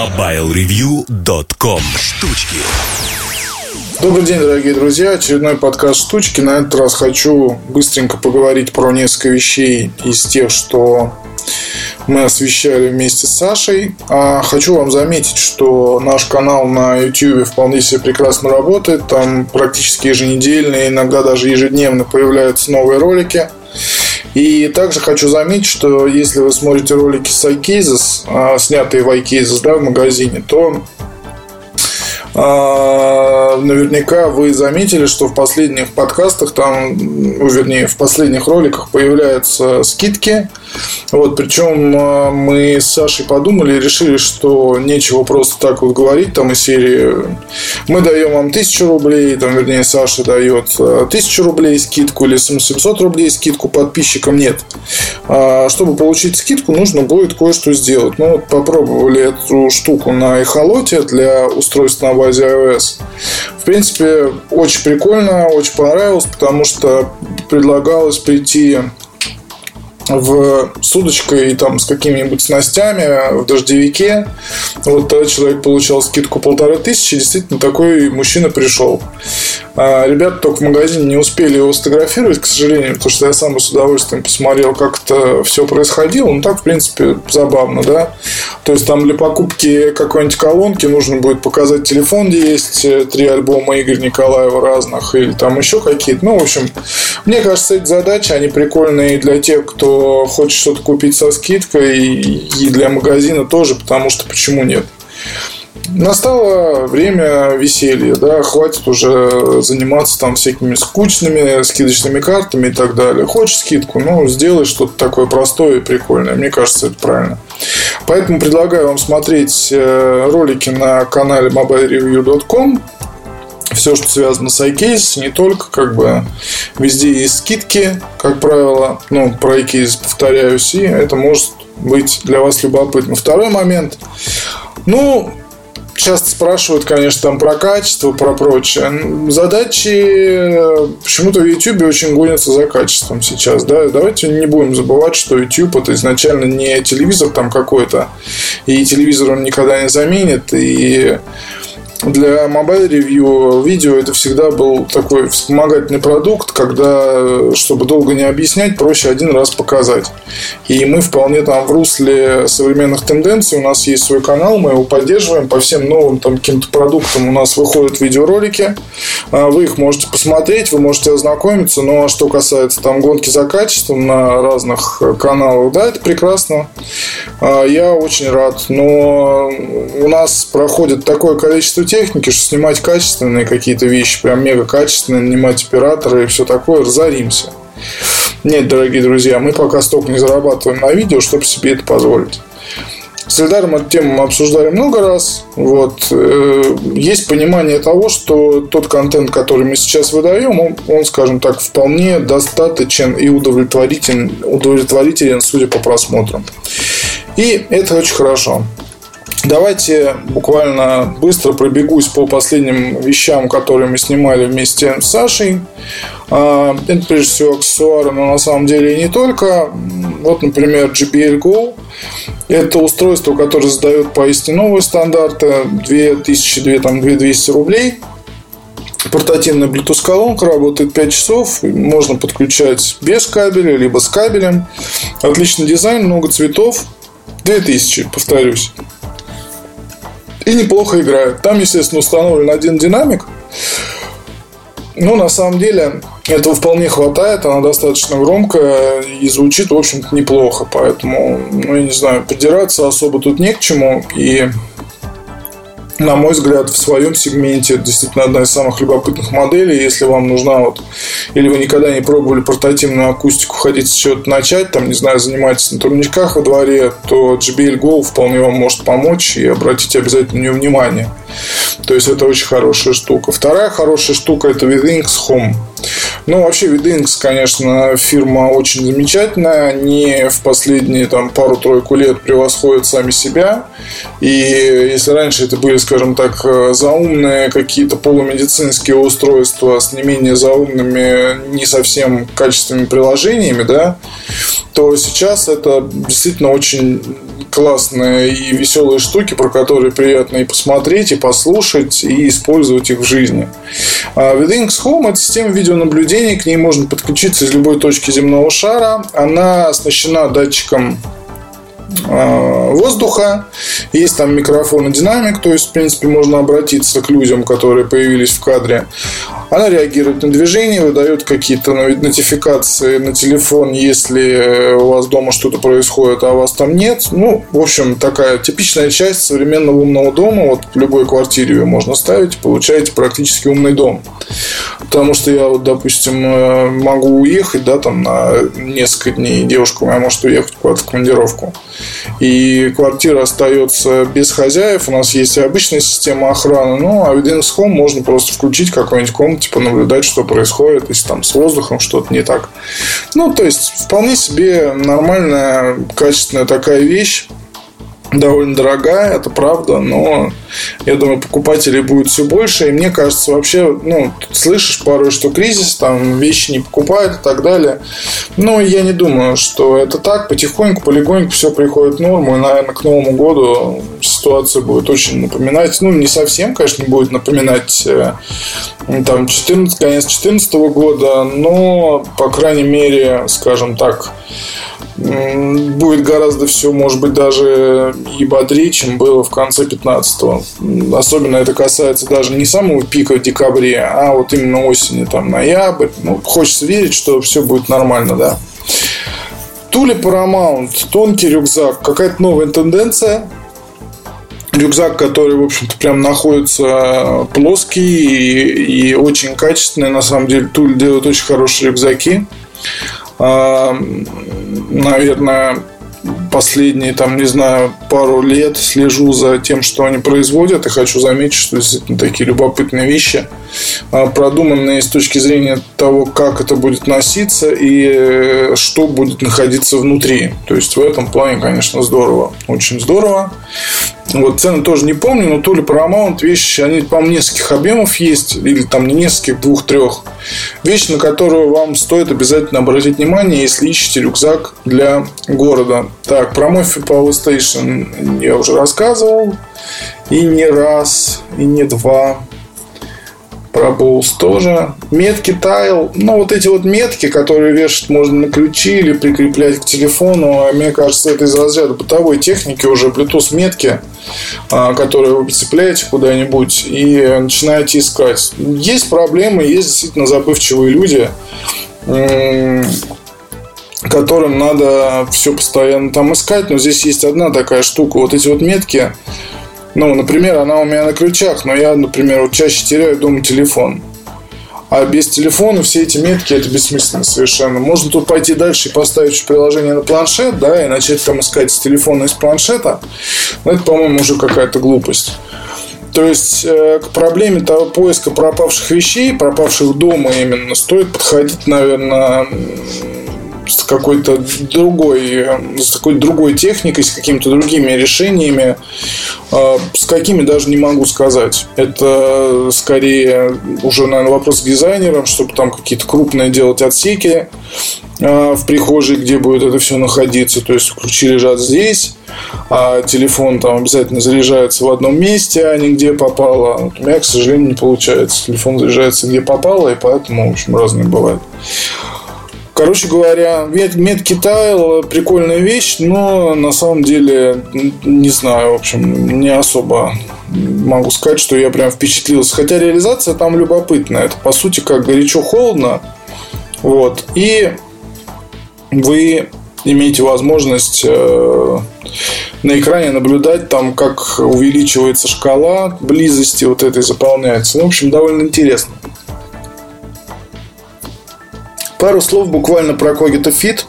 MobileReview.com Штучки Добрый день, дорогие друзья. Очередной подкаст «Штучки». На этот раз хочу быстренько поговорить про несколько вещей из тех, что мы освещали вместе с Сашей. А хочу вам заметить, что наш канал на YouTube вполне себе прекрасно работает. Там практически еженедельно, иногда даже ежедневно появляются новые ролики. И также хочу заметить, что если вы смотрите ролики с iCases, а, снятые в iCases да, в магазине, то наверняка вы заметили, что в последних подкастах, там, ну, вернее, в последних роликах появляются скидки. Вот, причем а, мы с Сашей подумали и решили, что нечего просто так вот говорить там из серии мы даем вам тысячу рублей, там, вернее, Саша дает а, тысячу рублей скидку или 700 рублей скидку подписчикам. Нет. Чтобы получить скидку, нужно будет кое-что сделать. Ну, вот попробовали эту штуку на эхолоте для устройства на базе iOS. В принципе, очень прикольно, очень понравилось, потому что предлагалось прийти в с удочкой и там с какими-нибудь снастями в дождевике. Вот тогда человек получал скидку полторы тысячи. Действительно, такой мужчина пришел. А ребята только в магазине не успели его сфотографировать, к сожалению, потому что я сам с удовольствием посмотрел, как это все происходило. Ну, так, в принципе, забавно, да. То есть, там для покупки какой-нибудь колонки нужно будет показать телефон, где есть э, три альбома Игоря Николаева разных, или там еще какие-то. Ну, в общем, мне кажется, эти задачи, они прикольные для тех, кто хочет что-то купить со скидкой, и для магазина тоже, потому что почему нет? настало время веселья, да, хватит уже заниматься там всякими скучными скидочными картами и так далее. Хочешь скидку, ну, сделай что-то такое простое и прикольное. Мне кажется, это правильно. Поэтому предлагаю вам смотреть э, ролики на канале mobilereview.com все, что связано с iCase, не только, как бы везде есть скидки, как правило, ну, про iCase повторяюсь, и это может быть для вас любопытно. Второй момент. Ну, часто спрашивают, конечно, там про качество, про прочее. Задачи почему-то в YouTube очень гонятся за качеством сейчас. Да? Давайте не будем забывать, что YouTube это изначально не телевизор там какой-то, и телевизор он никогда не заменит, и для Mobile Review видео это всегда был такой вспомогательный продукт, когда, чтобы долго не объяснять, проще один раз показать. И мы вполне там в русле современных тенденций, у нас есть свой канал, мы его поддерживаем, по всем новым там каким-то продуктам у нас выходят видеоролики, а, вы их можете посмотреть, вы можете ознакомиться, но что касается там гонки за качеством на разных каналах, да, это прекрасно, а, я очень рад, но у нас проходит такое количество техники, что снимать качественные какие-то вещи, прям мега качественные, нанимать оператора и все такое, разоримся. Нет, дорогие друзья, мы пока столько не зарабатываем на видео, чтобы себе это позволить. С Эльдаром эту тему мы обсуждали много раз. Вот. Э, есть понимание того, что тот контент, который мы сейчас выдаем, он, он скажем так, вполне достаточен и удовлетворителен, удовлетворителен, судя по просмотрам. И это очень хорошо. Давайте буквально быстро пробегусь по последним вещам, которые мы снимали вместе с Сашей. А, это прежде всего аксессуары, но на самом деле и не только. Вот, например, JBL Go. Это устройство, которое задает поистине новые стандарты. 2000, там, 2200 рублей. Портативная Bluetooth колонка работает 5 часов. Можно подключать без кабеля, либо с кабелем. Отличный дизайн, много цветов. 2000, повторюсь и неплохо играют. Там, естественно, установлен один динамик. Но на самом деле этого вполне хватает, она достаточно громкая и звучит, в общем-то, неплохо. Поэтому, ну, я не знаю, придираться особо тут не к чему. И на мой взгляд, в своем сегменте действительно одна из самых любопытных моделей. Если вам нужна вот, или вы никогда не пробовали портативную акустику, хотите с чего-то начать, там, не знаю, занимаетесь на турничках во дворе, то JBL Go вполне вам может помочь и обратите обязательно на нее внимание. То есть это очень хорошая штука. Вторая хорошая штука это Withings Home. Ну, вообще, Видинкс, конечно, фирма очень замечательная. Они в последние там пару-тройку лет превосходят сами себя. И если раньше это были, скажем так, заумные какие-то полумедицинские устройства с не менее заумными, не совсем качественными приложениями, да, то сейчас это действительно очень классные и веселые штуки, про которые приятно и посмотреть, и послушать, и использовать их в жизни. А Withings Home – это система видеонаблюдения, к ней можно подключиться из любой точки земного шара. Она оснащена датчиком а, воздуха. Есть там микрофон и динамик, то есть, в принципе, можно обратиться к людям, которые появились в кадре. Она реагирует на движение, выдает какие-то нотификации на телефон, если у вас дома что-то происходит, а вас там нет. Ну, в общем, такая типичная часть современного умного дома. Вот в любой квартире ее можно ставить, получаете практически умный дом. Потому что я, вот, допустим, э, могу уехать, да, там на несколько дней, девушка моя может уехать куда-то в командировку и квартира остается без хозяев. У нас есть и обычная система охраны, ну, а в Home можно просто включить какой-нибудь комнате, типа наблюдать, что происходит, если там с воздухом что-то не так. Ну, то есть, вполне себе нормальная, качественная такая вещь довольно дорогая, это правда, но я думаю, покупателей будет все больше. И мне кажется, вообще, ну, слышишь порой, что кризис, там вещи не покупают и так далее. Но я не думаю, что это так. Потихоньку, полегоньку все приходит в норму. И, наверное, к Новому году ситуация будет очень напоминать. Ну, не совсем, конечно, не будет напоминать э, там 14, конец 2014 года, но, по крайней мере, скажем так, будет гораздо все, может быть, даже и бодрее, чем было в конце 15-го. Особенно это касается даже не самого пика в декабре, а вот именно осени, там, ноябрь. Ну, хочется верить, что все будет нормально, да. Тули Paramount, тонкий рюкзак, какая-то новая тенденция. Рюкзак, который, в общем-то, прям находится плоский и, и очень качественный. На самом деле, Туль делает очень хорошие рюкзаки. А, наверное, последние, там, не знаю, пару лет слежу за тем, что они производят, и хочу заметить, что действительно такие любопытные вещи, а, продуманные с точки зрения того, как это будет носиться и э, что будет находиться внутри. То есть в этом плане, конечно, здорово. Очень здорово. Вот цены тоже не помню, но то ли Paramount вещи, они, по-моему, нескольких объемов есть, или там не нескольких, двух-трех. Вещь, на которую вам стоит обязательно обратить внимание, если ищете рюкзак для города. Так, про мой Power Station я уже рассказывал. И не раз, и не два. Про Bowls тоже. Метки тайл. Ну, вот эти вот метки, которые вешать можно на ключи или прикреплять к телефону, а мне кажется, это из разряда бытовой техники уже Bluetooth метки, а, которые вы прицепляете куда-нибудь и начинаете искать. Есть проблемы, есть действительно забывчивые люди, которым надо все постоянно там искать, но здесь есть одна такая штука. Вот эти вот метки, ну, например, она у меня на ключах, но я, например, вот чаще теряю дома телефон. А без телефона все эти метки это бессмысленно совершенно. Можно тут пойти дальше и поставить приложение на планшет, да, и начать там искать с телефона из планшета. Но это, по-моему, уже какая-то глупость. То есть э, к проблеме того поиска пропавших вещей, пропавших дома именно, стоит подходить, наверное, с какой-то другой, с такой другой техникой, с какими-то другими решениями, а, с какими даже не могу сказать. Это скорее уже, наверное, вопрос к дизайнерам, чтобы там какие-то крупные делать отсеки а, в прихожей, где будет это все находиться. То есть ключи лежат здесь, а телефон там обязательно заряжается в одном месте, а не где попало. Вот у меня, к сожалению, не получается. Телефон заряжается где попало, и поэтому, в общем, разные бывают. Короче говоря, метки тайл прикольная вещь, но на самом деле, не знаю, в общем, не особо могу сказать, что я прям впечатлился. Хотя реализация там любопытная. Это, по сути, как горячо-холодно. Вот. И вы имеете возможность э, на экране наблюдать там, как увеличивается шкала близости вот этой заполняется. Ну, в общем, довольно интересно. Пару слов буквально про Cogito Fit.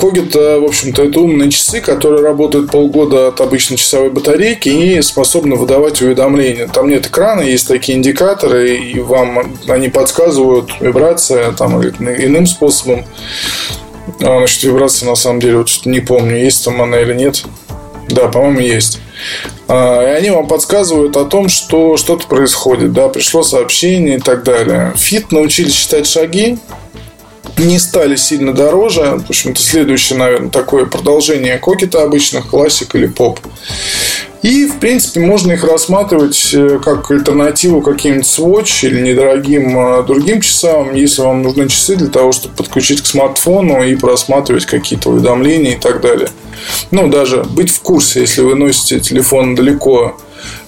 Когит, в общем-то, это умные часы, которые работают полгода от обычной часовой батарейки и способны выдавать уведомления. Там нет экрана, есть такие индикаторы, и вам они подсказывают вибрация там, или иным способом. А, значит, вибрация, на самом деле, вот не помню, есть там она или нет. Да, по-моему, есть. А, и они вам подсказывают о том, что что-то происходит, да, пришло сообщение и так далее. Фит научились считать шаги, не стали сильно дороже. В общем-то, следующее, наверное, такое продолжение кокета обычных, классик или поп. И, в принципе, можно их рассматривать э, как альтернативу каким-нибудь Swatch или недорогим э, другим часам, если вам нужны часы для того, чтобы подключить к смартфону и просматривать какие-то уведомления и так далее. Ну, даже быть в курсе, если вы носите телефон далеко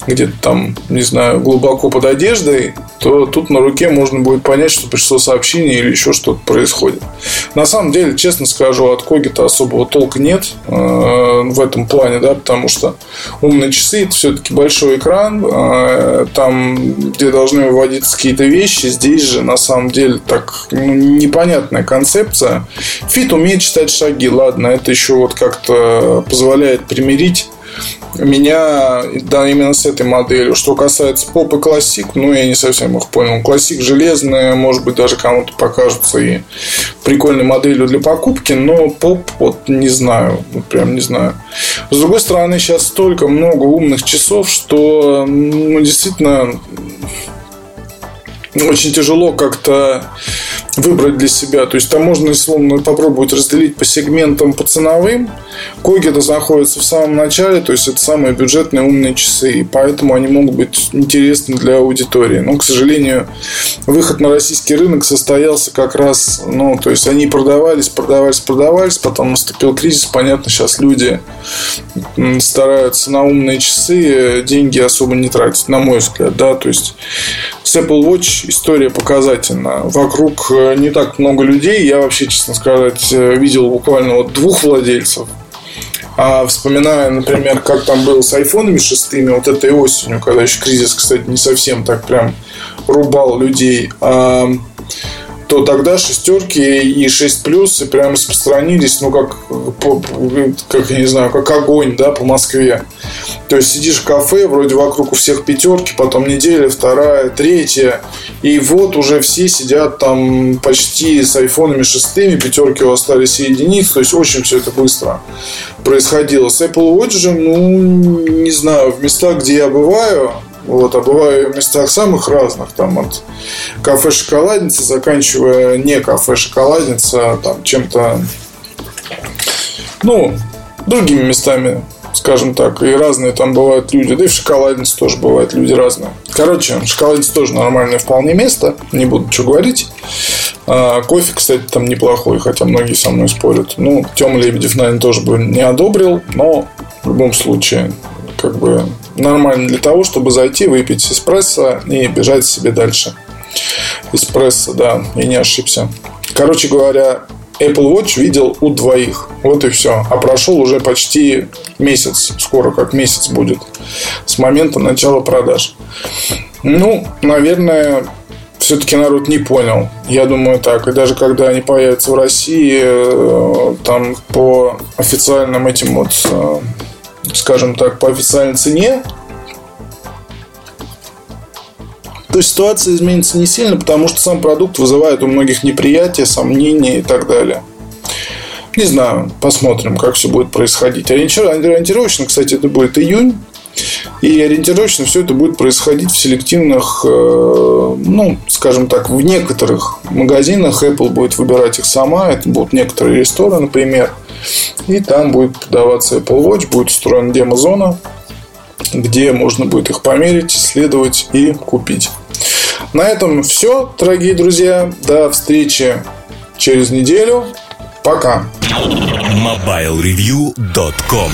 где-то там, не знаю, глубоко под одеждой, то тут на руке можно будет понять, что пришло сообщение или еще что-то происходит. На самом деле, честно скажу, от Когита особого толка нет э, в этом плане, да, потому что умные часы это все-таки большой экран, э, там, где должны выводиться какие-то вещи, здесь же на самом деле так ну, непонятная концепция. Фит умеет читать шаги, ладно, это еще вот как-то позволяет примирить меня да, именно с этой моделью. Что касается поп и классик, ну, я не совсем их понял. Классик железная, может быть, даже кому-то покажется и прикольной моделью для покупки, но поп, вот не знаю, вот прям не знаю. С другой стороны, сейчас столько много умных часов, что ну, действительно очень тяжело как-то выбрать для себя. То есть там можно словно попробовать разделить по сегментам по ценовым. Когита находится в самом начале, то есть это самые бюджетные умные часы, и поэтому они могут быть интересны для аудитории. Но, к сожалению, выход на российский рынок состоялся как раз, ну, то есть они продавались, продавались, продавались, потом наступил кризис, понятно, сейчас люди стараются на умные часы деньги особо не тратить, на мой взгляд, да, то есть с Apple Watch история показательна. Вокруг э, не так много людей. Я вообще, честно сказать, э, видел буквально вот двух владельцев. А вспоминая, например, как там было с айфонами шестыми, вот этой осенью, когда еще кризис, кстати, не совсем так прям рубал людей. А то тогда шестерки и 6 плюс и прям распространились, ну, как, как, я не знаю, как огонь, да, по Москве. То есть сидишь в кафе, вроде вокруг у всех пятерки, потом неделя, вторая, третья, и вот уже все сидят там почти с айфонами шестыми, пятерки у остались и единицы, то есть очень все это быстро происходило. С Apple Watch же, ну, не знаю, в местах, где я бываю, вот, а бываю в местах самых разных, там от кафе шоколадница, заканчивая не кафе шоколадница, там чем-то, ну, другими местами, скажем так, и разные там бывают люди, да и в шоколаднице тоже бывают люди разные. Короче, шоколадница тоже нормальное вполне место, не буду что говорить. А, кофе, кстати, там неплохой, хотя многие со мной спорят. Ну, Тёма Лебедев, наверное, тоже бы не одобрил, но в любом случае, как бы нормально для того, чтобы зайти, выпить эспрессо и бежать себе дальше. Эспрессо, да, я не ошибся. Короче говоря, Apple Watch видел у двоих. Вот и все. А прошел уже почти месяц. Скоро как месяц будет. С момента начала продаж. Ну, наверное, все-таки народ не понял. Я думаю так. И даже когда они появятся в России, э, там по официальным этим вот э, скажем так, по официальной цене, то ситуация изменится не сильно, потому что сам продукт вызывает у многих неприятия, сомнения и так далее. Не знаю, посмотрим, как все будет происходить. Ориентировочно, кстати, это будет июнь. И ориентировочно все это будет происходить в селективных, э, ну, скажем так, в некоторых магазинах Apple будет выбирать их сама. Это будут некоторые рестораны, например. И там будет продаваться Apple Watch, будет устроена демо-зона, где можно будет их померить, исследовать и купить. На этом все, дорогие друзья. До встречи через неделю. Пока. MobileReview.com